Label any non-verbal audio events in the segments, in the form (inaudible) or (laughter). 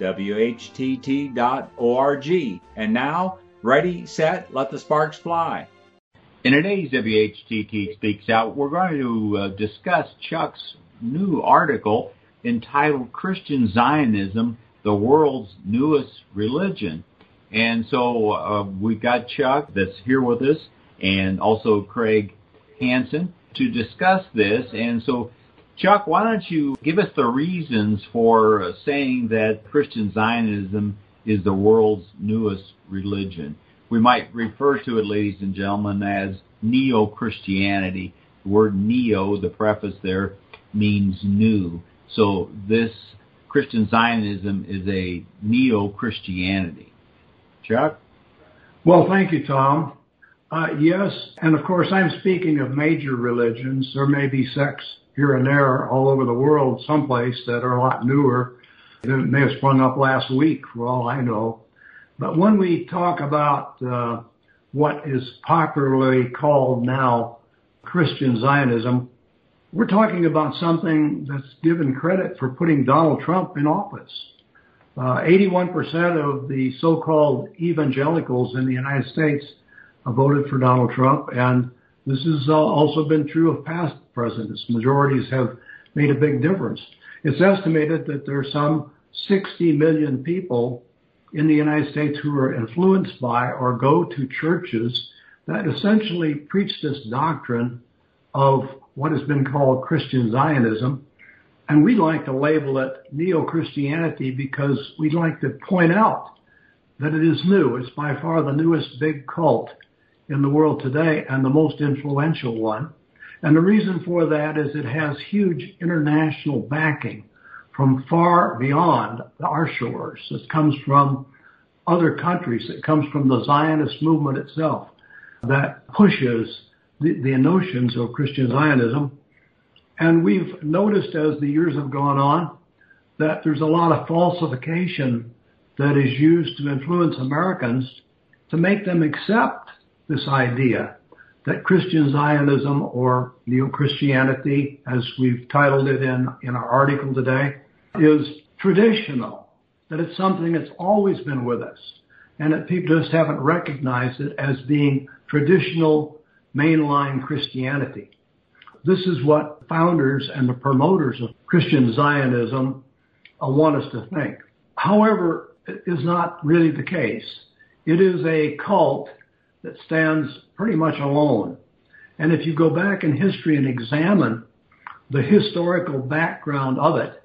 WHTT.org. And now, ready, set, let the sparks fly. In today's WHTT Speaks Out, we're going to uh, discuss Chuck's new article entitled Christian Zionism, the World's Newest Religion. And so uh, we've got Chuck that's here with us and also Craig Hansen to discuss this. And so, Chuck, why don't you give us the reasons for uh, saying that Christian Zionism is the world's newest religion? We might refer to it, ladies and gentlemen, as neo-Christianity. The word neo, the preface there, means new. So this Christian Zionism is a neo-Christianity. Chuck? Well, thank you, Tom. Uh, yes, and of course I'm speaking of major religions. There may be sects here and there all over the world someplace that are a lot newer. They may have sprung up last week for all I know. But when we talk about uh, what is popularly called now Christian Zionism, we're talking about something that's given credit for putting Donald Trump in office. Uh, 81% of the so-called evangelicals in the United States voted for Donald Trump, and this has uh, also been true of past presidents. Majorities have made a big difference. It's estimated that there are some 60 million people in the United States who are influenced by or go to churches that essentially preach this doctrine of what has been called Christian Zionism. And we like to label it neo-Christianity because we'd like to point out that it is new. It's by far the newest big cult in the world today and the most influential one. And the reason for that is it has huge international backing from far beyond our shores. It comes from other countries. It comes from the Zionist movement itself that pushes the, the notions of Christian Zionism. And we've noticed as the years have gone on that there's a lot of falsification that is used to influence Americans to make them accept this idea that Christian Zionism or Neo-Christianity, as we've titled it in, in our article today, is traditional, that it's something that's always been with us, and that people just haven't recognized it as being traditional mainline Christianity. This is what founders and the promoters of Christian Zionism uh, want us to think. However, it is not really the case. It is a cult that stands pretty much alone. And if you go back in history and examine the historical background of it,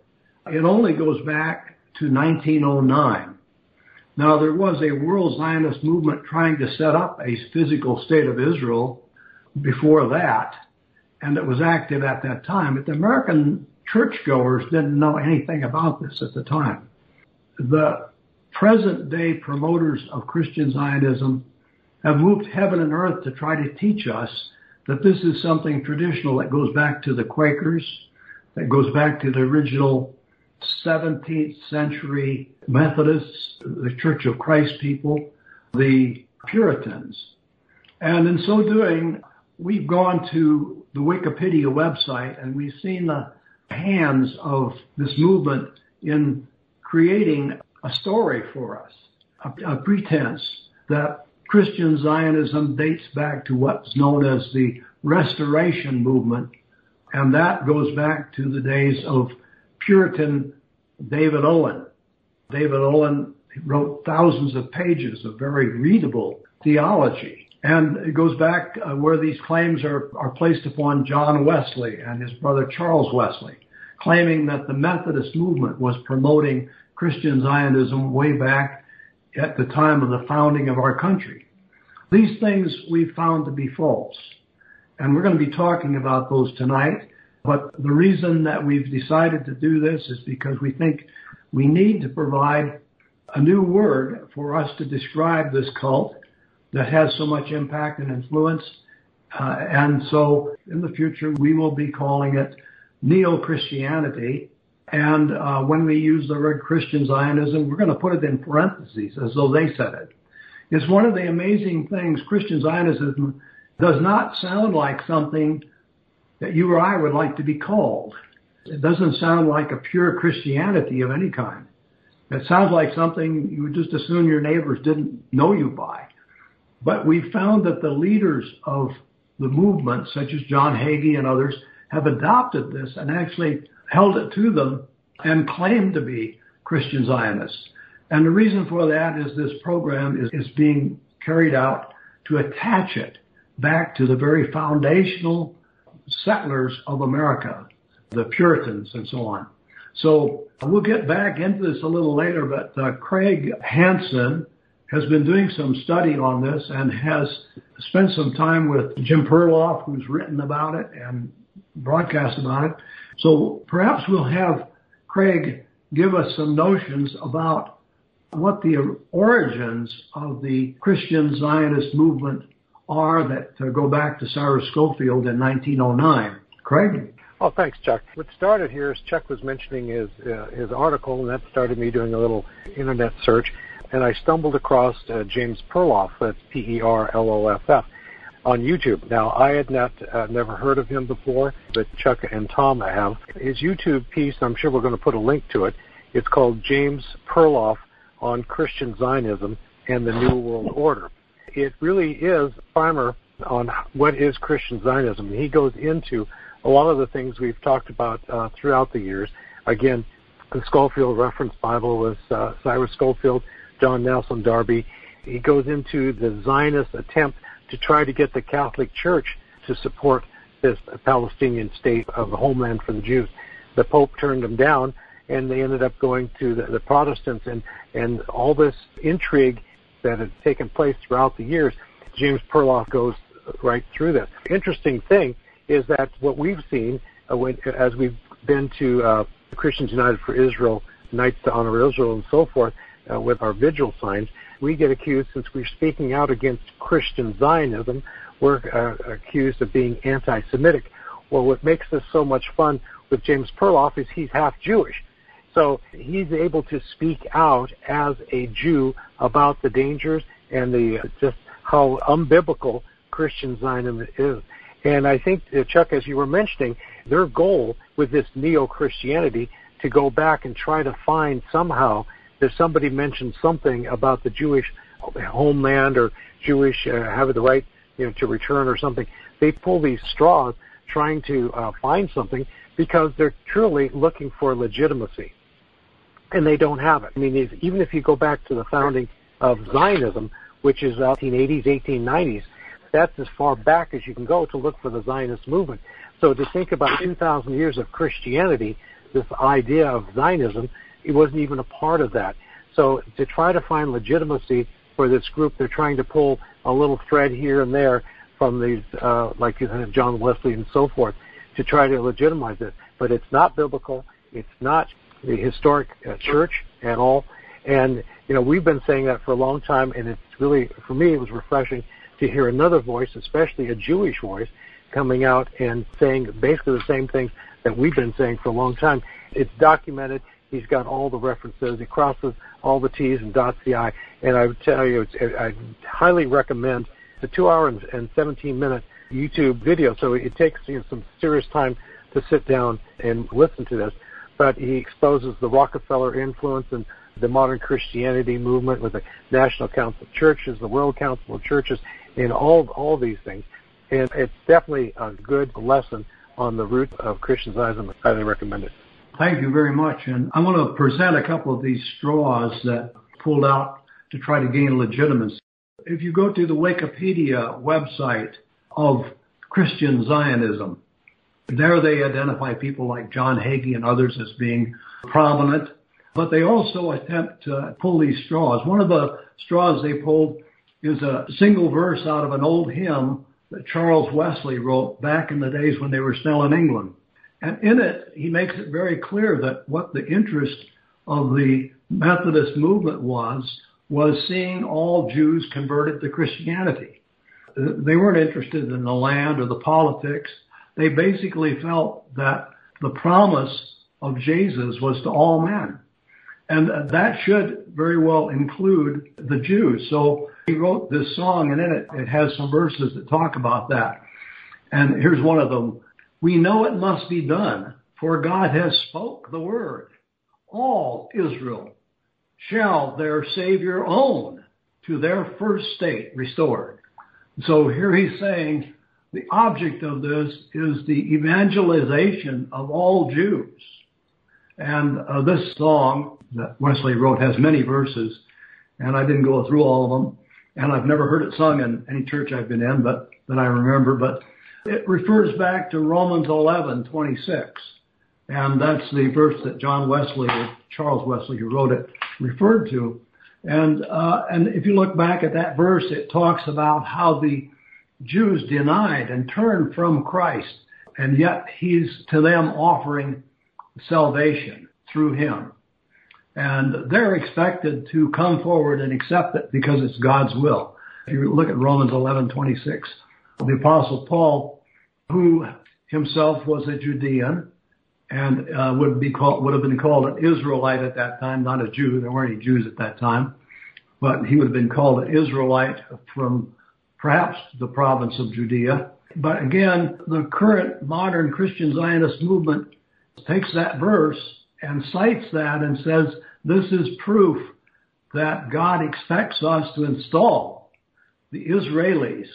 it only goes back to 1909. Now there was a world Zionist movement trying to set up a physical state of Israel before that, and it was active at that time. But the American churchgoers didn't know anything about this at the time. The present day promoters of Christian Zionism have moved heaven and earth to try to teach us that this is something traditional that goes back to the Quakers, that goes back to the original 17th century Methodists, the Church of Christ people, the Puritans. And in so doing, we've gone to the Wikipedia website and we've seen the hands of this movement in creating a story for us, a, a pretense that Christian Zionism dates back to what's known as the Restoration Movement, and that goes back to the days of Puritan David Owen. David Owen wrote thousands of pages of very readable theology. And it goes back uh, where these claims are, are placed upon John Wesley and his brother Charles Wesley, claiming that the Methodist movement was promoting Christian Zionism way back at the time of the founding of our country. These things we found to be false. And we're going to be talking about those tonight. But the reason that we've decided to do this is because we think we need to provide a new word for us to describe this cult that has so much impact and influence. Uh, and so in the future, we will be calling it neo-Christianity. And uh, when we use the word Christian Zionism, we're going to put it in parentheses as though they said it. It's one of the amazing things. Christian Zionism does not sound like something that you or I would like to be called. It doesn't sound like a pure Christianity of any kind. It sounds like something you would just assume your neighbors didn't know you by. But we found that the leaders of the movement, such as John Hagee and others, have adopted this and actually held it to them and claimed to be Christian Zionists. And the reason for that is this program is, is being carried out to attach it back to the very foundational settlers of America, the Puritans and so on. So we'll get back into this a little later, but uh, Craig Hansen has been doing some study on this and has spent some time with Jim Perloff, who's written about it and broadcast about it. So perhaps we'll have Craig give us some notions about what the origins of the Christian Zionist movement are that go back to Cyrus Scofield in 1909. Craig? Oh, thanks, Chuck. What started here is Chuck was mentioning his uh, his article, and that started me doing a little internet search, and I stumbled across uh, James Perloff, that's P-E-R-L-O-F-F, on YouTube. Now, I had not uh, never heard of him before, but Chuck and Tom have. His YouTube piece, I'm sure we're going to put a link to it. It's called James Perloff on Christian Zionism and the New World Order. It really is primer on what is Christian Zionism. He goes into a lot of the things we've talked about uh, throughout the years. Again, the Scofield Reference Bible was uh, Cyrus Scofield, John Nelson Darby. He goes into the Zionist attempt to try to get the Catholic Church to support this Palestinian state of the homeland for the Jews. The Pope turned them down, and they ended up going to the, the Protestants, and and all this intrigue that had taken place throughout the years. James Perloff goes right through this. Interesting thing is that what we've seen uh, when, as we've been to uh, Christians United for Israel, Nights to Honor Israel, and so forth, uh, with our vigil signs, we get accused, since we're speaking out against Christian Zionism, we're uh, accused of being anti-Semitic. Well, what makes this so much fun with James Perloff is he's half Jewish. So he's able to speak out as a Jew about the dangers and the just how unbiblical Christian Zionism is. And I think, uh, Chuck, as you were mentioning, their goal with this neo-Christianity to go back and try to find somehow that somebody mentioned something about the Jewish homeland or Jewish uh, have the right you know, to return or something. They pull these straws trying to uh, find something because they're truly looking for legitimacy. And they don't have it. I mean, even if you go back to the founding of Zionism, which is 1880s, 1890s, that's as far back as you can go to look for the Zionist movement. So to think about 2,000 years of Christianity, this idea of Zionism, it wasn't even a part of that. So to try to find legitimacy for this group, they're trying to pull a little thread here and there from these, uh, like John Wesley and so forth, to try to legitimize it. But it's not biblical. It's not the historic uh, church at all. And you know, we've been saying that for a long time, and it's really, for me, it was refreshing to hear another voice, especially a Jewish voice, coming out and saying basically the same things that we've been saying for a long time. It's documented. He's got all the references. He crosses all the T's and dots the I. And I would tell you, I highly recommend the two hour and, and 17 minute YouTube video. So it takes you know, some serious time to sit down and listen to this. But he exposes the Rockefeller influence and the modern Christianity movement with the National Council of Churches, the World Council of Churches, in all all these things. And it's definitely a good lesson on the root of Christian Zionism. I highly recommend it. Thank you very much. And I want to present a couple of these straws that pulled out to try to gain legitimacy. If you go to the Wikipedia website of Christian Zionism, there they identify people like John Hagee and others as being prominent, but they also attempt to pull these straws. One of the straws they pulled is a single verse out of an old hymn that Charles Wesley wrote back in the days when they were still in England. And in it, he makes it very clear that what the interest of the Methodist movement was, was seeing all Jews converted to Christianity. They weren't interested in the land or the politics. They basically felt that the promise of Jesus was to all men. And that should very well include the Jews. So he wrote this song and in it, it has some verses that talk about that. And here's one of them. We know it must be done, for God has spoke the word. All Israel shall their Savior own to their first state restored. So here he's saying the object of this is the evangelization of all Jews. And uh, this song that Wesley wrote has many verses, and I didn't go through all of them, and I've never heard it sung in any church I've been in, but that I remember. But it refers back to Romans 11:26, and that's the verse that John Wesley, Charles Wesley, who wrote it, referred to. And uh, and if you look back at that verse, it talks about how the Jews denied and turned from Christ, and yet He's to them offering salvation through Him. And they're expected to come forward and accept it because it's God's will. If you look at Romans 11:26, the Apostle Paul, who himself was a Judean, and uh, would be called would have been called an Israelite at that time, not a Jew. There weren't any Jews at that time, but he would have been called an Israelite from perhaps the province of Judea. But again, the current modern Christian Zionist movement takes that verse and cites that and says this is proof that God expects us to install the Israelis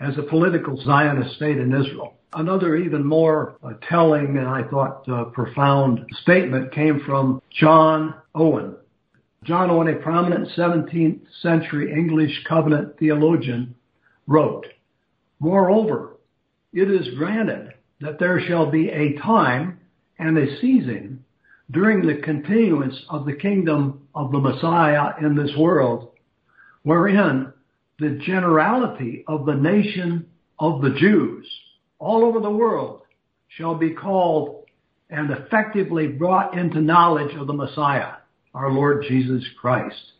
as a political Zionist state in Israel. Another even more uh, telling and I thought uh, profound statement came from John Owen. John Owen, a prominent 17th century English covenant theologian, wrote, Moreover, it is granted that there shall be a time and a season during the continuance of the kingdom of the Messiah in this world, wherein the generality of the nation of the Jews all over the world shall be called and effectively brought into knowledge of the Messiah, our Lord Jesus Christ.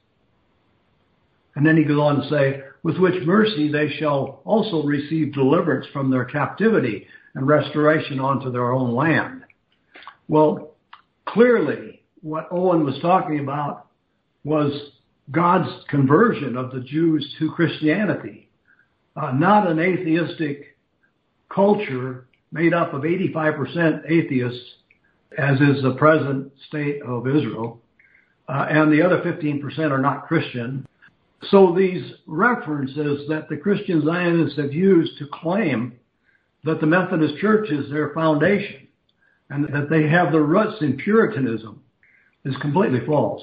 And then he goes on to say, with which mercy they shall also receive deliverance from their captivity and restoration onto their own land. Well, clearly what Owen was talking about was God's conversion of the Jews to Christianity, uh, not an atheistic culture made up of 85% atheists, as is the present state of Israel, uh, and the other 15% are not Christian. So these references that the Christian Zionists have used to claim that the Methodist Church is their foundation and that they have their roots in Puritanism is completely false.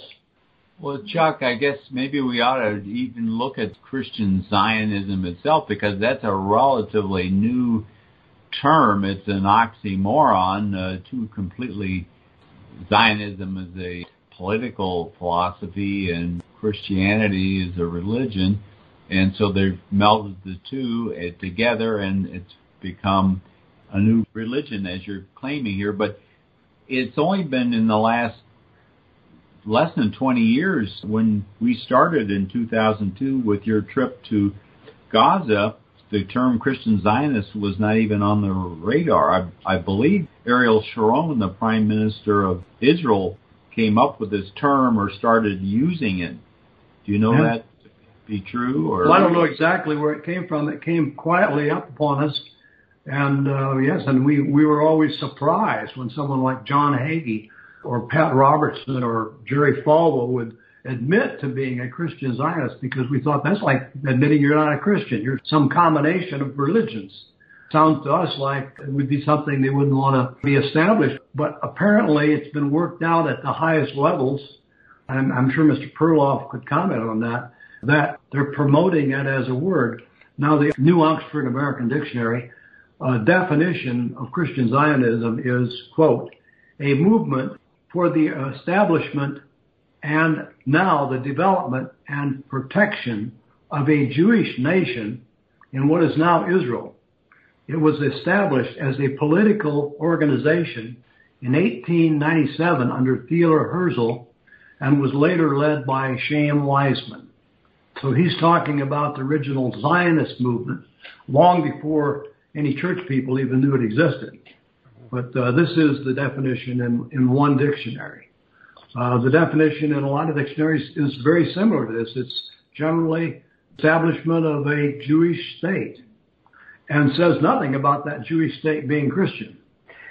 Well, Chuck, I guess maybe we ought to even look at Christian Zionism itself because that's a relatively new term. It's an oxymoron. Uh, completely Zionism is a political philosophy and Christianity is a religion, and so they've melded the two uh, together, and it's become a new religion as you're claiming here. But it's only been in the last less than 20 years when we started in 2002 with your trip to Gaza. The term Christian Zionist was not even on the radar. I, I believe Ariel Sharon, the Prime Minister of Israel, came up with this term or started using it. Do you know yeah. that to be true? Or well, I don't know exactly where it came from. It came quietly up upon us, and uh, yes, and we we were always surprised when someone like John Hagee or Pat Robertson or Jerry Falwell would admit to being a Christian Zionist because we thought that's like admitting you're not a Christian. You're some combination of religions. Sounds to us like it would be something they wouldn't want to be established. But apparently it's been worked out at the highest levels. And I'm sure Mr. Perloff could comment on that, that they're promoting it as a word. Now the New Oxford American Dictionary uh, definition of Christian Zionism is, quote, a movement for the establishment and now the development and protection of a Jewish nation in what is now Israel. It was established as a political organization in 1897 under Theodor Herzl and was later led by Chaim Weizmann. So he's talking about the original Zionist movement long before any church people even knew it existed. But uh, this is the definition in, in one dictionary. Uh, the definition in a lot of dictionaries is very similar to this. It's generally establishment of a Jewish state and says nothing about that Jewish state being Christian.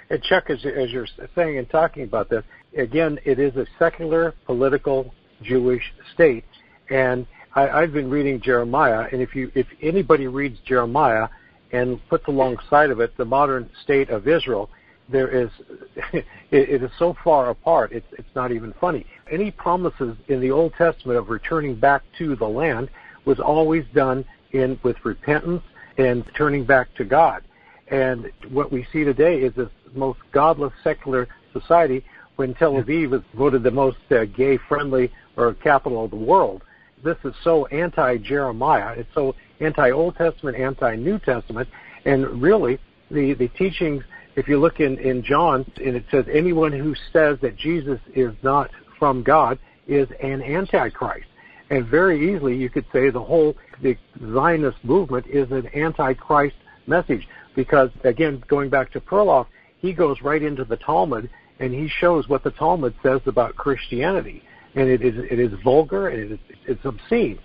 And Chuck, as, as you're saying and talking about this, again, it is a secular, political, Jewish state. And I, I've been reading Jeremiah, and if you, if anybody reads Jeremiah and puts alongside of it the modern state of Israel, there is, (laughs) it, it is so far apart, it's, it's not even funny. Any promises in the Old Testament of returning back to the land was always done in, with repentance and turning back to God. And what we see today is this most godless secular society when Tel Aviv is voted the most uh, gay friendly or capital of the world. This is so anti Jeremiah. It's so anti Old Testament, anti New Testament. And really, the, the teachings, if you look in, in John, and it says, anyone who says that Jesus is not from God is an antichrist. And very easily, you could say the whole the Zionist movement is an antichrist message. Because, again, going back to Perloff, he goes right into the Talmud and he shows what the Talmud says about Christianity, and it is it is vulgar and it is it's obscene,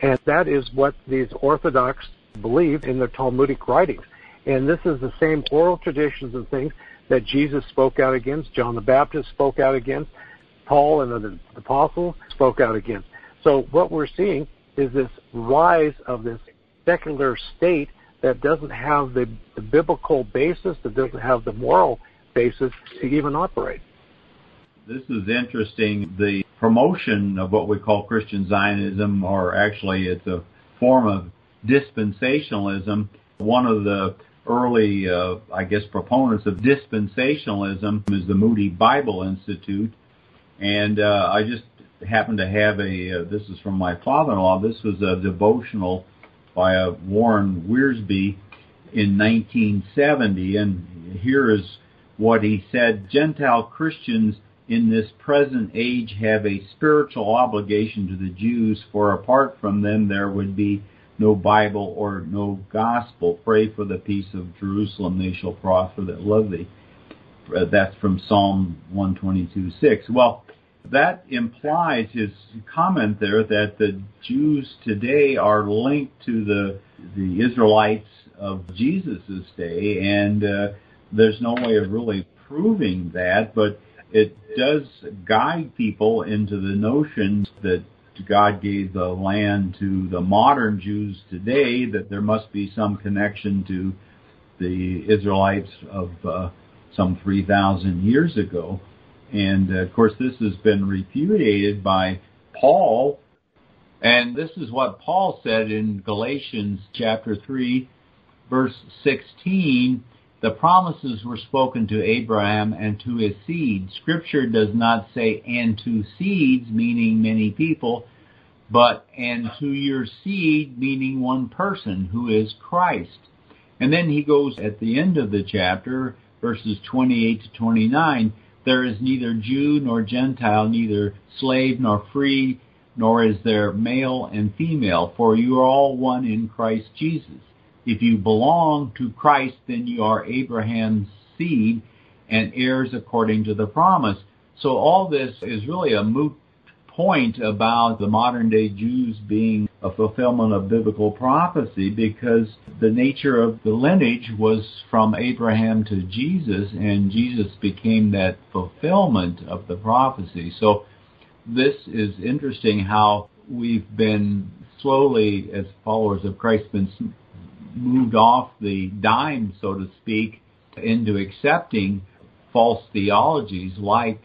and that is what these Orthodox believe in their Talmudic writings, and this is the same oral traditions and things that Jesus spoke out against, John the Baptist spoke out against, Paul and the apostles spoke out against. So what we're seeing is this rise of this secular state that doesn't have the, the biblical basis, that doesn't have the moral basis to even operate. This is interesting. The promotion of what we call Christian Zionism, or actually it's a form of dispensationalism. One of the early, uh, I guess, proponents of dispensationalism is the Moody Bible Institute. And uh, I just happened to have a, uh, this is from my father-in-law, this was a devotional by a Warren Wiersbe in 1970, and here is what he said, Gentile Christians in this present age have a spiritual obligation to the Jews, for apart from them there would be no Bible or no gospel. Pray for the peace of Jerusalem, they shall prosper that love thee. Uh, that's from Psalm 122:6. Well, that implies his comment there that the Jews today are linked to the the Israelites of Jesus' day, and uh, there's no way of really proving that, but it does guide people into the notion that God gave the land to the modern Jews today, that there must be some connection to the Israelites of uh, some 3,000 years ago. And uh, of course, this has been repudiated by Paul. And this is what Paul said in Galatians chapter 3, verse 16. The promises were spoken to Abraham and to his seed. Scripture does not say, and to seeds, meaning many people, but and to your seed, meaning one person, who is Christ. And then he goes at the end of the chapter, verses 28 to 29, there is neither Jew nor Gentile, neither slave nor free, nor is there male and female, for you are all one in Christ Jesus. If you belong to Christ, then you are Abraham's seed and heirs according to the promise. So all this is really a moot point about the modern day Jews being a fulfillment of biblical prophecy because the nature of the lineage was from Abraham to Jesus and Jesus became that fulfillment of the prophecy. So this is interesting how we've been slowly as followers of Christ been moved off the dime, so to speak, into accepting false theologies like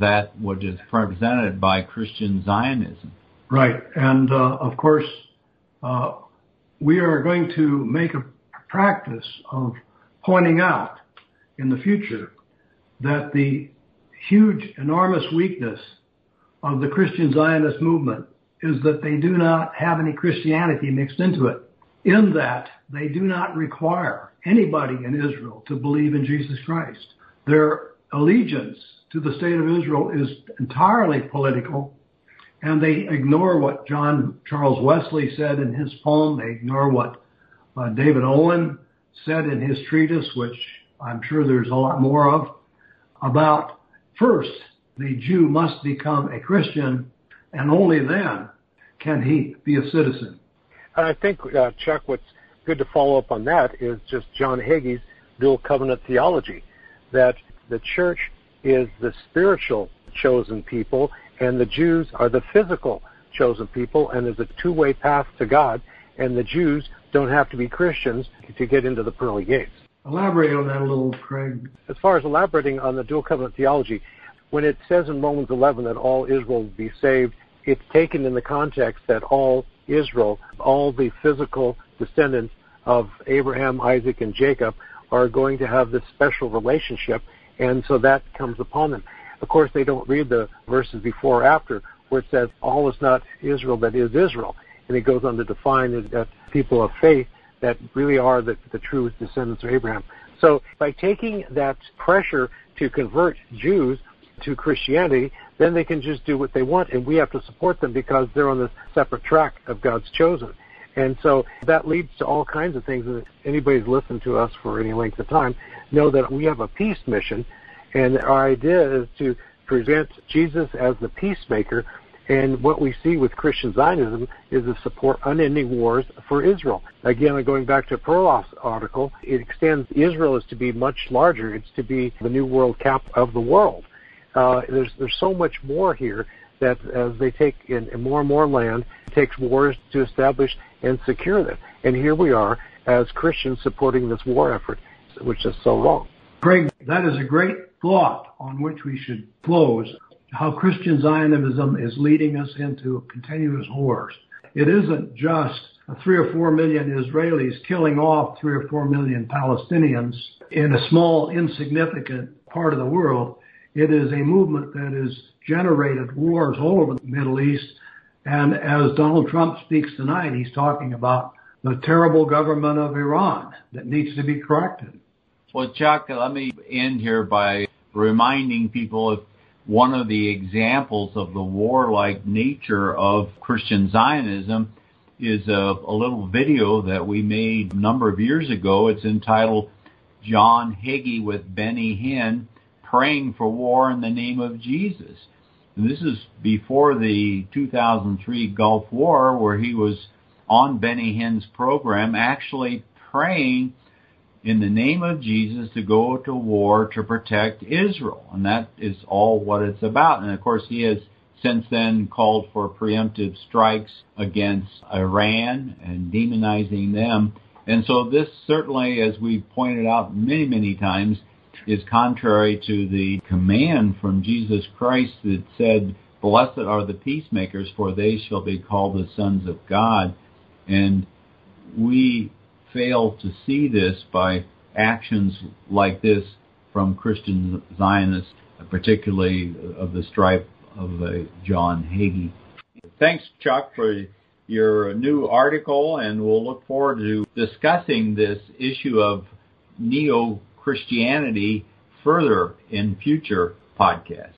that which is presented by Christian Zionism. Right. And uh, of course, uh, we are going to make a practice of pointing out in the future that the huge, enormous weakness of the Christian Zionist movement is that they do not have any Christianity mixed into it. In that, they do not require anybody in Israel to believe in Jesus Christ. Their allegiance to the state of Israel is entirely political, and they ignore what John Charles Wesley said in his poem. They ignore what uh, David Owen said in his treatise, which I'm sure there's a lot more of, about first, the Jew must become a Christian, and only then can he be a citizen. And I think, uh, Chuck, what's good to follow up on that is just John Hagee's dual covenant theology, that the church is the spiritual chosen people and the Jews are the physical chosen people and there's a two-way path to God and the Jews don't have to be Christians to get into the pearly gates. Elaborate on that a little, Craig. As far as elaborating on the dual covenant theology, when it says in Romans 11 that all Israel will be saved, it's taken in the context that all Israel, all the physical descendants of Abraham, Isaac, and Jacob are going to have this special relationship, and so that comes upon them. Of course, they don't read the verses before or after where it says, all is not Israel that is Israel. And it goes on to define that people of faith that really are the, the true descendants of Abraham. So by taking that pressure to convert Jews to Christianity, then they can just do what they want, and we have to support them because they're on this separate track of God's chosen. And so that leads to all kinds of things. And who's listened to us for any length of time know that we have a peace mission, and our idea is to present Jesus as the peacemaker. And what we see with Christian Zionism is to support unending wars for Israel. Again, going back to Perloff's article, it extends Israel is to be much larger. It's to be the new world cap of the world. Uh, there's there's so much more here that as they take in, more and more land, it takes wars to establish and secure them. And here we are as Christians supporting this war effort, which is so wrong. Craig, that is a great thought on which we should close. How Christian Zionism is leading us into continuous wars. It isn't just three or four million Israelis killing off three or four million Palestinians in a small, insignificant part of the world. It is a movement that has generated wars all over the Middle East. And as Donald Trump speaks tonight, he's talking about the terrible government of Iran that needs to be corrected. Well, Chuck, let me end here by reminding people of one of the examples of the warlike nature of Christian Zionism is a, a, little video that we made a number of years ago. It's entitled John Hagee with Benny Hinn praying for war in the name of Jesus. And this is before the 2003 Gulf War where he was on Benny Hinn's program actually praying in the name of Jesus to go to war to protect Israel. And that is all what it's about. And of course he has since then called for preemptive strikes against Iran and demonizing them. And so this certainly, as we've pointed out many, many times, is contrary to the command from Jesus Christ that said, Blessed are the peacemakers, for they shall be called the sons of God. And we fail to see this by actions like this from Christian Zionists, particularly of the stripe of uh, John Hagee. Thanks, Chuck, for your new article, and we'll look forward to discussing this issue of neo Christianity further in future podcasts.